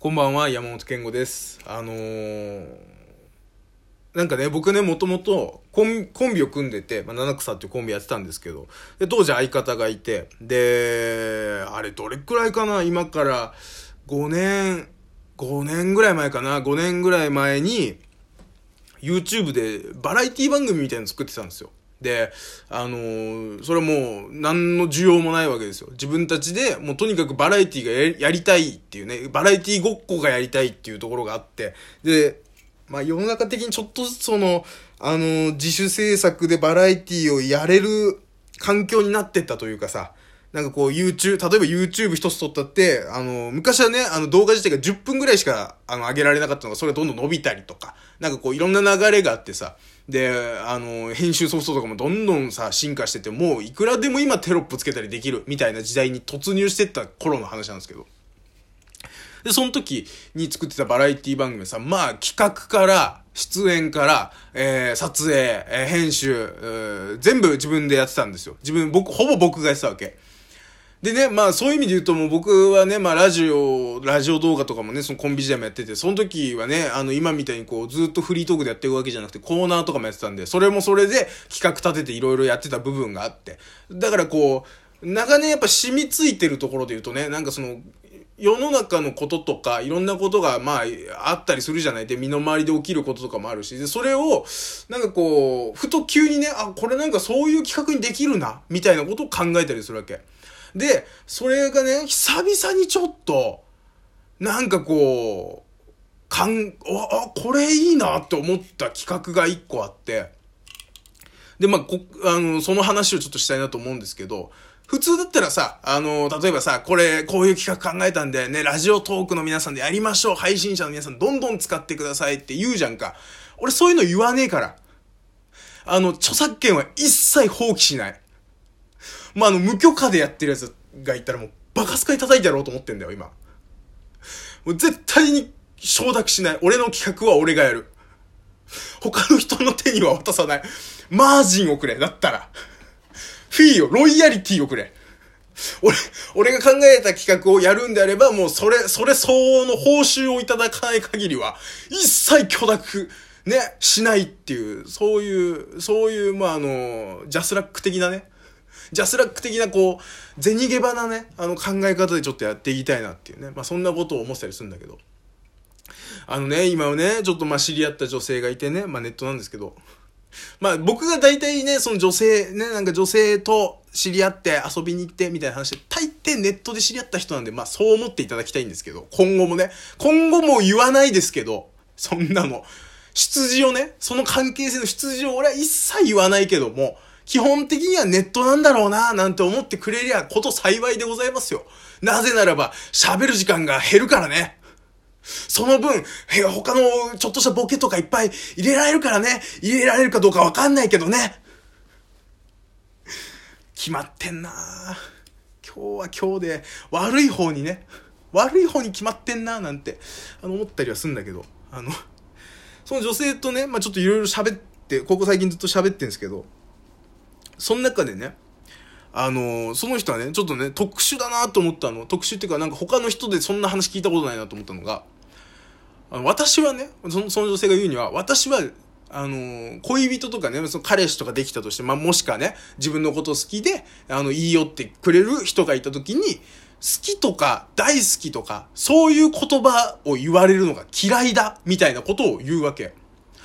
こんばんは、山本健吾です。あのー、なんかね、僕ね、もともとコンビを組んでて、まあ、七草っていうコンビやってたんですけど、で、当時相方がいて、で、あれどれくらいかな今から5年、5年ぐらい前かな ?5 年ぐらい前に、YouTube でバラエティ番組みたいなの作ってたんですよ。で、あのーそれもう何の需要もないわけですよ。自分たちでもうとにかくバラエティがやりやりたいっていうね、バラエティごっこがやりたいっていうところがあって、で、まあ世の中的にちょっとずつその、あのー自主制作でバラエティをやれる環境になってったというかさ、なんかこう YouTube、例えば YouTube 一つ撮ったって、あの、昔はね、あの動画自体が10分ぐらいしか、あの、上げられなかったのが、それがどんどん伸びたりとか、なんかこういろんな流れがあってさ、で、あの、編集ソフトとかもどんどんさ、進化してて、もういくらでも今テロップつけたりできる、みたいな時代に突入してった頃の話なんですけど。で、その時に作ってたバラエティ番組さ、まあ企画から、出演から、えー、撮影、えー編集、えー全部自分でやってたんですよ。自分、僕、ほぼ僕がやってたわけ。でね、まあそういう意味で言うともう僕はね、まあラジオ、ラジオ動画とかもね、そのコンビ時代もやってて、その時はね、あの今みたいにこうずっとフリートークでやってるわけじゃなくてコーナーとかもやってたんで、それもそれで企画立てていろいろやってた部分があって。だからこう、長年やっぱ染みついてるところで言うとね、なんかその、世の中のこととか、いろんなことが、まあ、あったりするじゃないで、身の回りで起きることとかもあるし、で、それを、なんかこう、ふと急にね、あ、これなんかそういう企画にできるな、みたいなことを考えたりするわけ。で、それがね、久々にちょっと、なんかこう、かん、あ、あこれいいなって思った企画が一個あって、で、まあ、こ、あの、その話をちょっとしたいなと思うんですけど、普通だったらさ、あの、例えばさ、これ、こういう企画考えたんで、ね、ラジオトークの皆さんでやりましょう、配信者の皆さんどんどん使ってくださいって言うじゃんか。俺そういうの言わねえから。あの、著作権は一切放棄しない。まあ、あの、無許可でやってるやつがいたらもう、バカスカに叩いてやろうと思ってんだよ、今。もう絶対に承諾しない。俺の企画は俺がやる。他の人の手には渡さない。マージンをくれ。だったら。フィーを、ロイヤリティをくれ。俺、俺が考えた企画をやるんであれば、もうそれ、それ相応の報酬をいただかない限りは、一切許諾、ね、しないっていう、そういう、そういう、まあ、あの、 JASRAC 的なね、 JASRAC 的なこう、銭ゲバなね、あの考え方でちょっとやっていきたいなっていうね、まあそんなことを思ったりするんだけど。あのね、今はね、ちょっとまあ知り合った女性がいてね、まあネットなんですけど、まあ僕が大体ね、その女性、ね、なんか女性と知り合って遊びに行ってみたいな話で、大抵ネットで知り合った人なんで、まあそう思っていただきたいんですけど、今後もね、今後も言わないですけど、そんなの、出自をね、その関係性の出自を俺は一切言わないけども、基本的にはネットなんだろうな、なんて思ってくれりゃこと幸いでございますよ。なぜならば、喋る時間が減るからね。その分、他のちょっとしたボケとかいっぱい入れられるからね。入れられるかどうかわかんないけどね。決まってんな今日は今日で悪い方にね、悪い方に決まってんななんて、あの、思ったりはするんだけど、あの、その女性とね、まあちょっといろいろ喋って、ここ最近ずっと喋ってんですけど、その中でね、あのその人はね、ちょっとね、特殊だなと思ったの。特殊っていうか、なんか他の人でそんな話聞いたことないなと思ったのが、あの私はねその、その女性が言うには、私は、あの恋人とかね、その彼氏とかできたとして、まあ、もしかね、自分のこと好きで、あの、言い寄ってくれる人がいたときに、好きとか大好きとか、そういう言葉を言われるのが嫌いだ、みたいなことを言うわけ。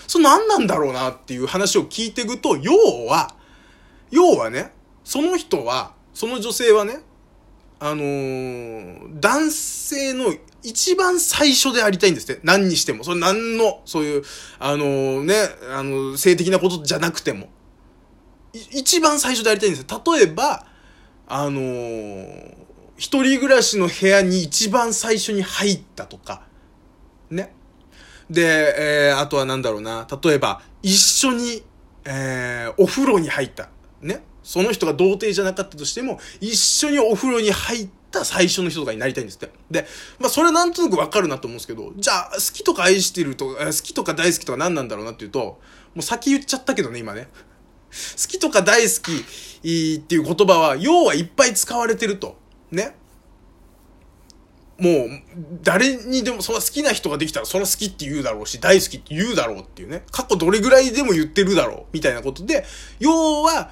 それ何なんだろうなっていう話を聞いていくと、要は、要はね、その人は、その女性はね、あのー男性の一番最初でありたいんですって。何にしても。それ何の、そういう、あのーね、あの性的なことじゃなくても。一番最初でありたいんです。例えば、あのー一人暮らしの部屋に一番最初に入ったとか。ね。で、えー、あとはなんだろうな。例えば、一緒に、えー、お風呂に入った。ね。その人が童貞じゃなかったとしても、一緒にお風呂に入った最初の人とかになりたいんですって。で、まあそれはなんとなくわかるなと思うんですけど、じゃあ、好きとか愛してるとか、好きとか大好きとか何なんだろうなっていうと、もう先言っちゃったけどね、今ね。好きとか大好きっていう言葉は、要はいっぱい使われてると。ね。もう、誰にでも、それは好きな人ができたら、それは好きって言うだろうし、大好きって言うだろうっていうね。過去どれぐらいでも言ってるだろう、みたいなことで、要は、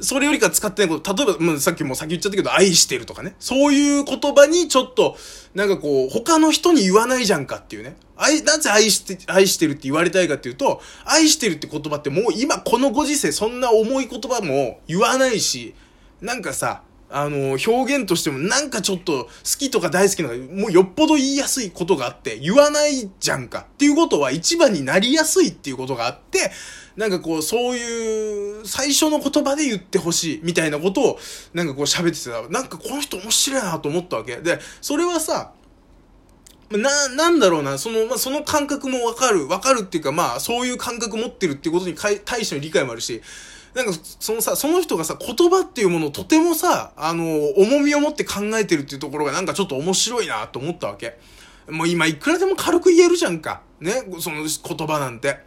それよりか使ってないこと、例えば、もうさっきも先言っちゃったけど、愛してるとかね。そういう言葉にちょっと、なんかこう、他の人に言わないじゃんかっていうね。愛、なぜ愛して、愛してるって言われたいかっていうと、愛してるって言葉ってもう今このご時世そんな重い言葉も言わないし、なんかさ、あの、表現としてもなんかちょっと好きとか大好きなもうよっぽど言いやすいことがあって言わないじゃんかっていうことは一番になりやすいっていうことがあって、なんかこうそういう最初の言葉で言ってほしいみたいなことをなんかこう喋ってたらなんかこの人面白いなと思ったわけ。で、それはさ、な、なんだろうな、その、まあ、その感覚もわかる。わかるっていうか、まあ、そういう感覚持ってるっていうことに対しての理解もあるし、なんか、そのさ、その人がさ、言葉っていうものをとてもさ、あの、重みを持って考えてるっていうところがなんかちょっと面白いなと思ったわけ。もう今いくらでも軽く言えるじゃんか。ね、その言葉なんて。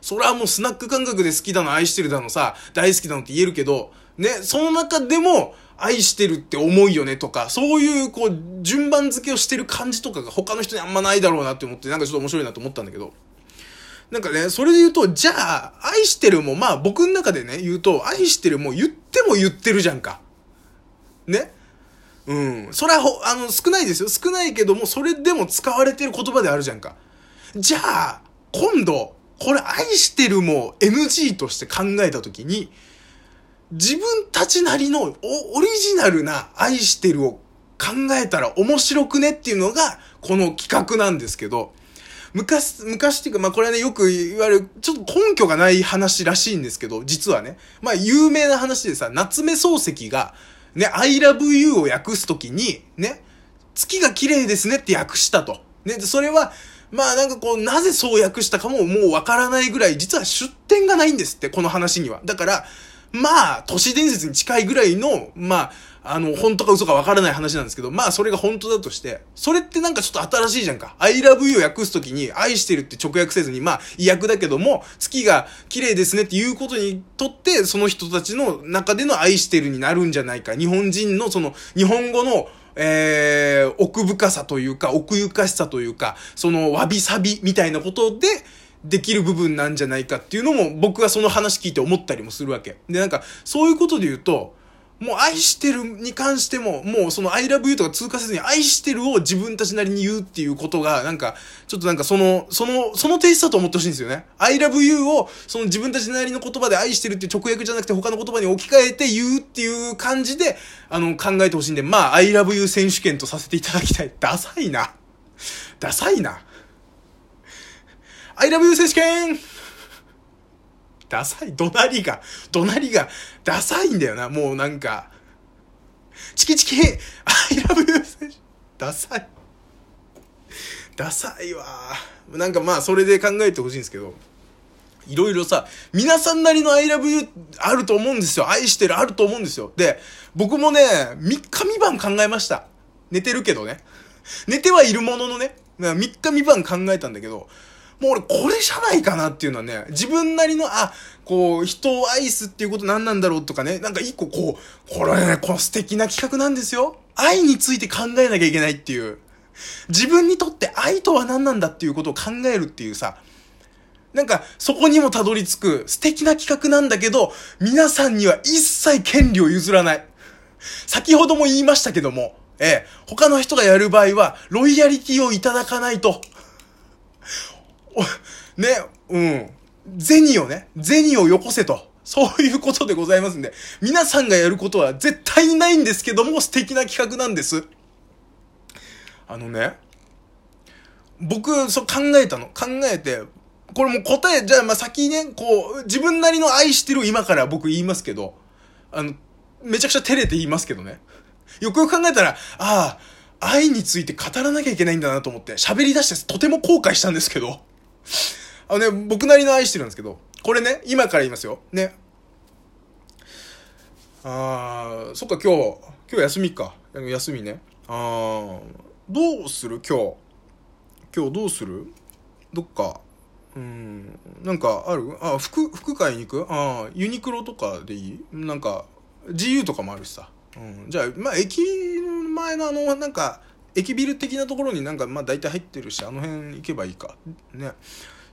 それはもうスナック感覚で好きだの、愛してるだのさ、大好きだのって言えるけど、ね、その中でも、愛してるって思いよねとか、そういうこう、順番付けをしてる感じとかが他の人にあんまないだろうなって思って、なんかちょっと面白いなと思ったんだけど。なんかね、それで言うと、じゃあ、愛してるも、まあ僕の中でね、言うと、愛してるも言っても言ってるじゃんか。ね？うん。それはほ、あの、少ないですよ。少ないけども、それでも使われてる言葉であるじゃんか。じゃあ、今度、これ愛してるも NG として考えたときに、自分たちなりのオリジナルな愛してるを考えたら面白くねっていうのが、この企画なんですけど、昔、昔っていうか、まあこれはね、よく言われる、ちょっと根拠がない話らしいんですけど、実はね、まあ有名な話でさ、夏目漱石が、ね、I love you を訳すときに、ね、月が綺麗ですねって訳したと。ね、それは、まあなんかこう、なぜそう訳したかももうわからないぐらい、実は出典がないんですって、この話には。だから、まあ、都市伝説に近いぐらいの、まあ、あの、本当か嘘かわからない話なんですけど、まあ、それが本当だとして、それってなんかちょっと新しいじゃんか。I love you を訳すときに、愛してるって直訳せずに、まあ、意訳だけども、月が綺麗ですねっていうことにとって、その人たちの中での愛してるになるんじゃないか。日本人のその、日本語の、えー、奥深さというか、奥ゆかしさというか、その、わびさびみたいなことで、できる部分なんじゃないかっていうのも僕はその話聞いて思ったりもするわけ。で、なんか、そういうことで言うと、もう愛してるに関しても、もうその I love you とか通過せずに愛してるを自分たちなりに言うっていうことが、なんか、ちょっとなんかその、その、そのテイストだと思ってほしいんですよね。I love you を、その自分たちなりの言葉で愛してるっていう直訳じゃなくて他の言葉に置き換えて言うっていう感じで、あの、考えてほしいんで、まあ、I love you 選手権とさせていただきたい。ダサいな。ダサいな。I love you 選手権ダサい。怒鳴りが、怒鳴りが、ダサいんだよな。もうなんか、チキチキ !I love you 選手ダサい。ダサいわ。なんかまあ、それで考えてほしいんですけど、いろいろさ、皆さんなりの I love you あると思うんですよ。愛してるあると思うんですよ。で、僕もね、3日3晩考えました。寝てるけどね。寝てはいるもののね、3日3晩考えたんだけど、もう俺これじゃないかなっていうのはね、自分なりの、あ、こう、人を愛すっていうこと何なんだろうとかね、なんか一個こう、これね、この素敵な企画なんですよ。愛について考えなきゃいけないっていう。自分にとって愛とは何なんだっていうことを考えるっていうさ、なんか、そこにもたどり着く素敵な企画なんだけど、皆さんには一切権利を譲らない。先ほども言いましたけども、ええ、他の人がやる場合は、ロイヤリティをいただかないと、ね、うん。銭をね、銭をよこせと。そういうことでございますんで、皆さんがやることは絶対ないんですけども、素敵な企画なんです。あのね、僕、そう考えたの。考えて、これも答え、じゃあまあ先ね、こう、自分なりの愛してる今から僕言いますけど、あの、めちゃくちゃ照れて言いますけどね。よくよく考えたら、ああ、愛について語らなきゃいけないんだなと思って喋り出してとても後悔したんですけど。あのね、僕なりの愛してるんですけど、これね、今から言いますよ。ね。あー、そっか、今日、今日休みか。休みね。あー、どうする？今日。今日どうする？どっか、うん、なんかある？あ、服、服買いに行く？あユニクロとかでいい？なんか、GU とかもあるしさ。うん、じゃあ、まあ、駅前のあの、なんか、駅ビル的なところになんかまあ大体入ってるしあの辺行けばいいか。ね。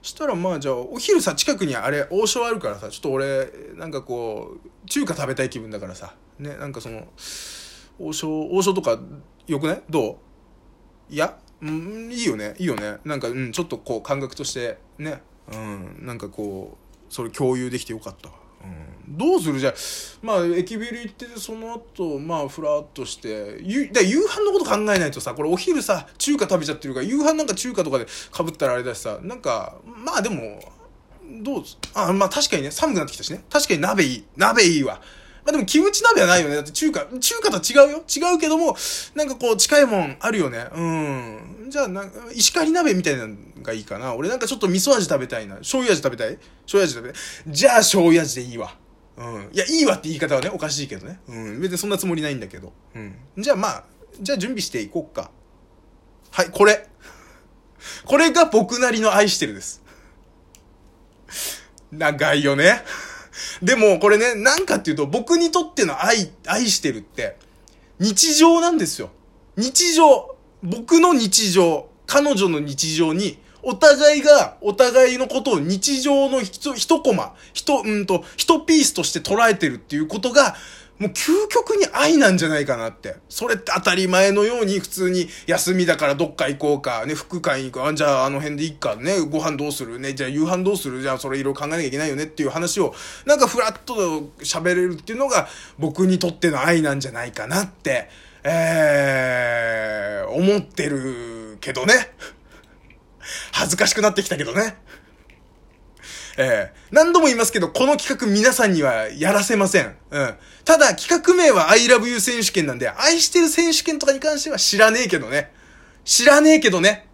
したらまあじゃあお昼さ近くにあれ王将あるからさちょっと俺なんかこう中華食べたい気分だからさ。ねなんかその王将王将とかよくない？どう？いや？んいいよね。いいよね。なんかうんちょっとこう感覚としてね。うんなんかこうそれ共有できてよかった。わどうする？じゃあまあ駅ビル行ってその後まあふらっとしてゆだ夕飯のこと考えないとさこれお昼さ中華食べちゃってるから夕飯なんか中華とかでかぶったらあれだしさなんかまあでもどうあまあ確かにね寒くなってきたしね。確かに鍋いい。鍋いいわ。まあでもキムチ鍋はないよねだって中華中華とは違うよ違うけどもなんかこう近いもんあるよねうんじゃあなんか石狩鍋みたいなのがいいかな俺なんかちょっと味噌味食べたいな醤油味食べたい？醤油味食べたい？じゃあ醤油味でいいわうん。いや、いいわって言い方はね、おかしいけどね。うん。別にそんなつもりないんだけど。うん。じゃあまあ、じゃあ準備していこっか。はい、これ。これが僕なりの愛してるです。長いよね。でも、これね、なんかっていうと、僕にとっての愛、愛してるって、日常なんですよ。日常。僕の日常。彼女の日常に、お互いが、お互いのことを日常の一、コマ、一、うんと、一ピースとして捉えてるっていうことが、もう究極に愛なんじゃないかなって。それって当たり前のように普通に休みだからどっか行こうか、ね、服買いに行く。あ、じゃああの辺で行っか、ね、ご飯どうする？ね、じゃあ夕飯どうする？じゃあそれいろいろ考えなきゃいけないよねっていう話を、なんかフラッと喋れるっていうのが僕にとっての愛なんじゃないかなって、えー、思ってるけどね。恥ずかしくなってきたけどね。ええ何度も言いますけど、この企画皆さんにはやらせません。うん。ただ、企画名は I love you 選手権なんで、愛してる選手権とかに関しては知らねえけどね。知らねえけどね。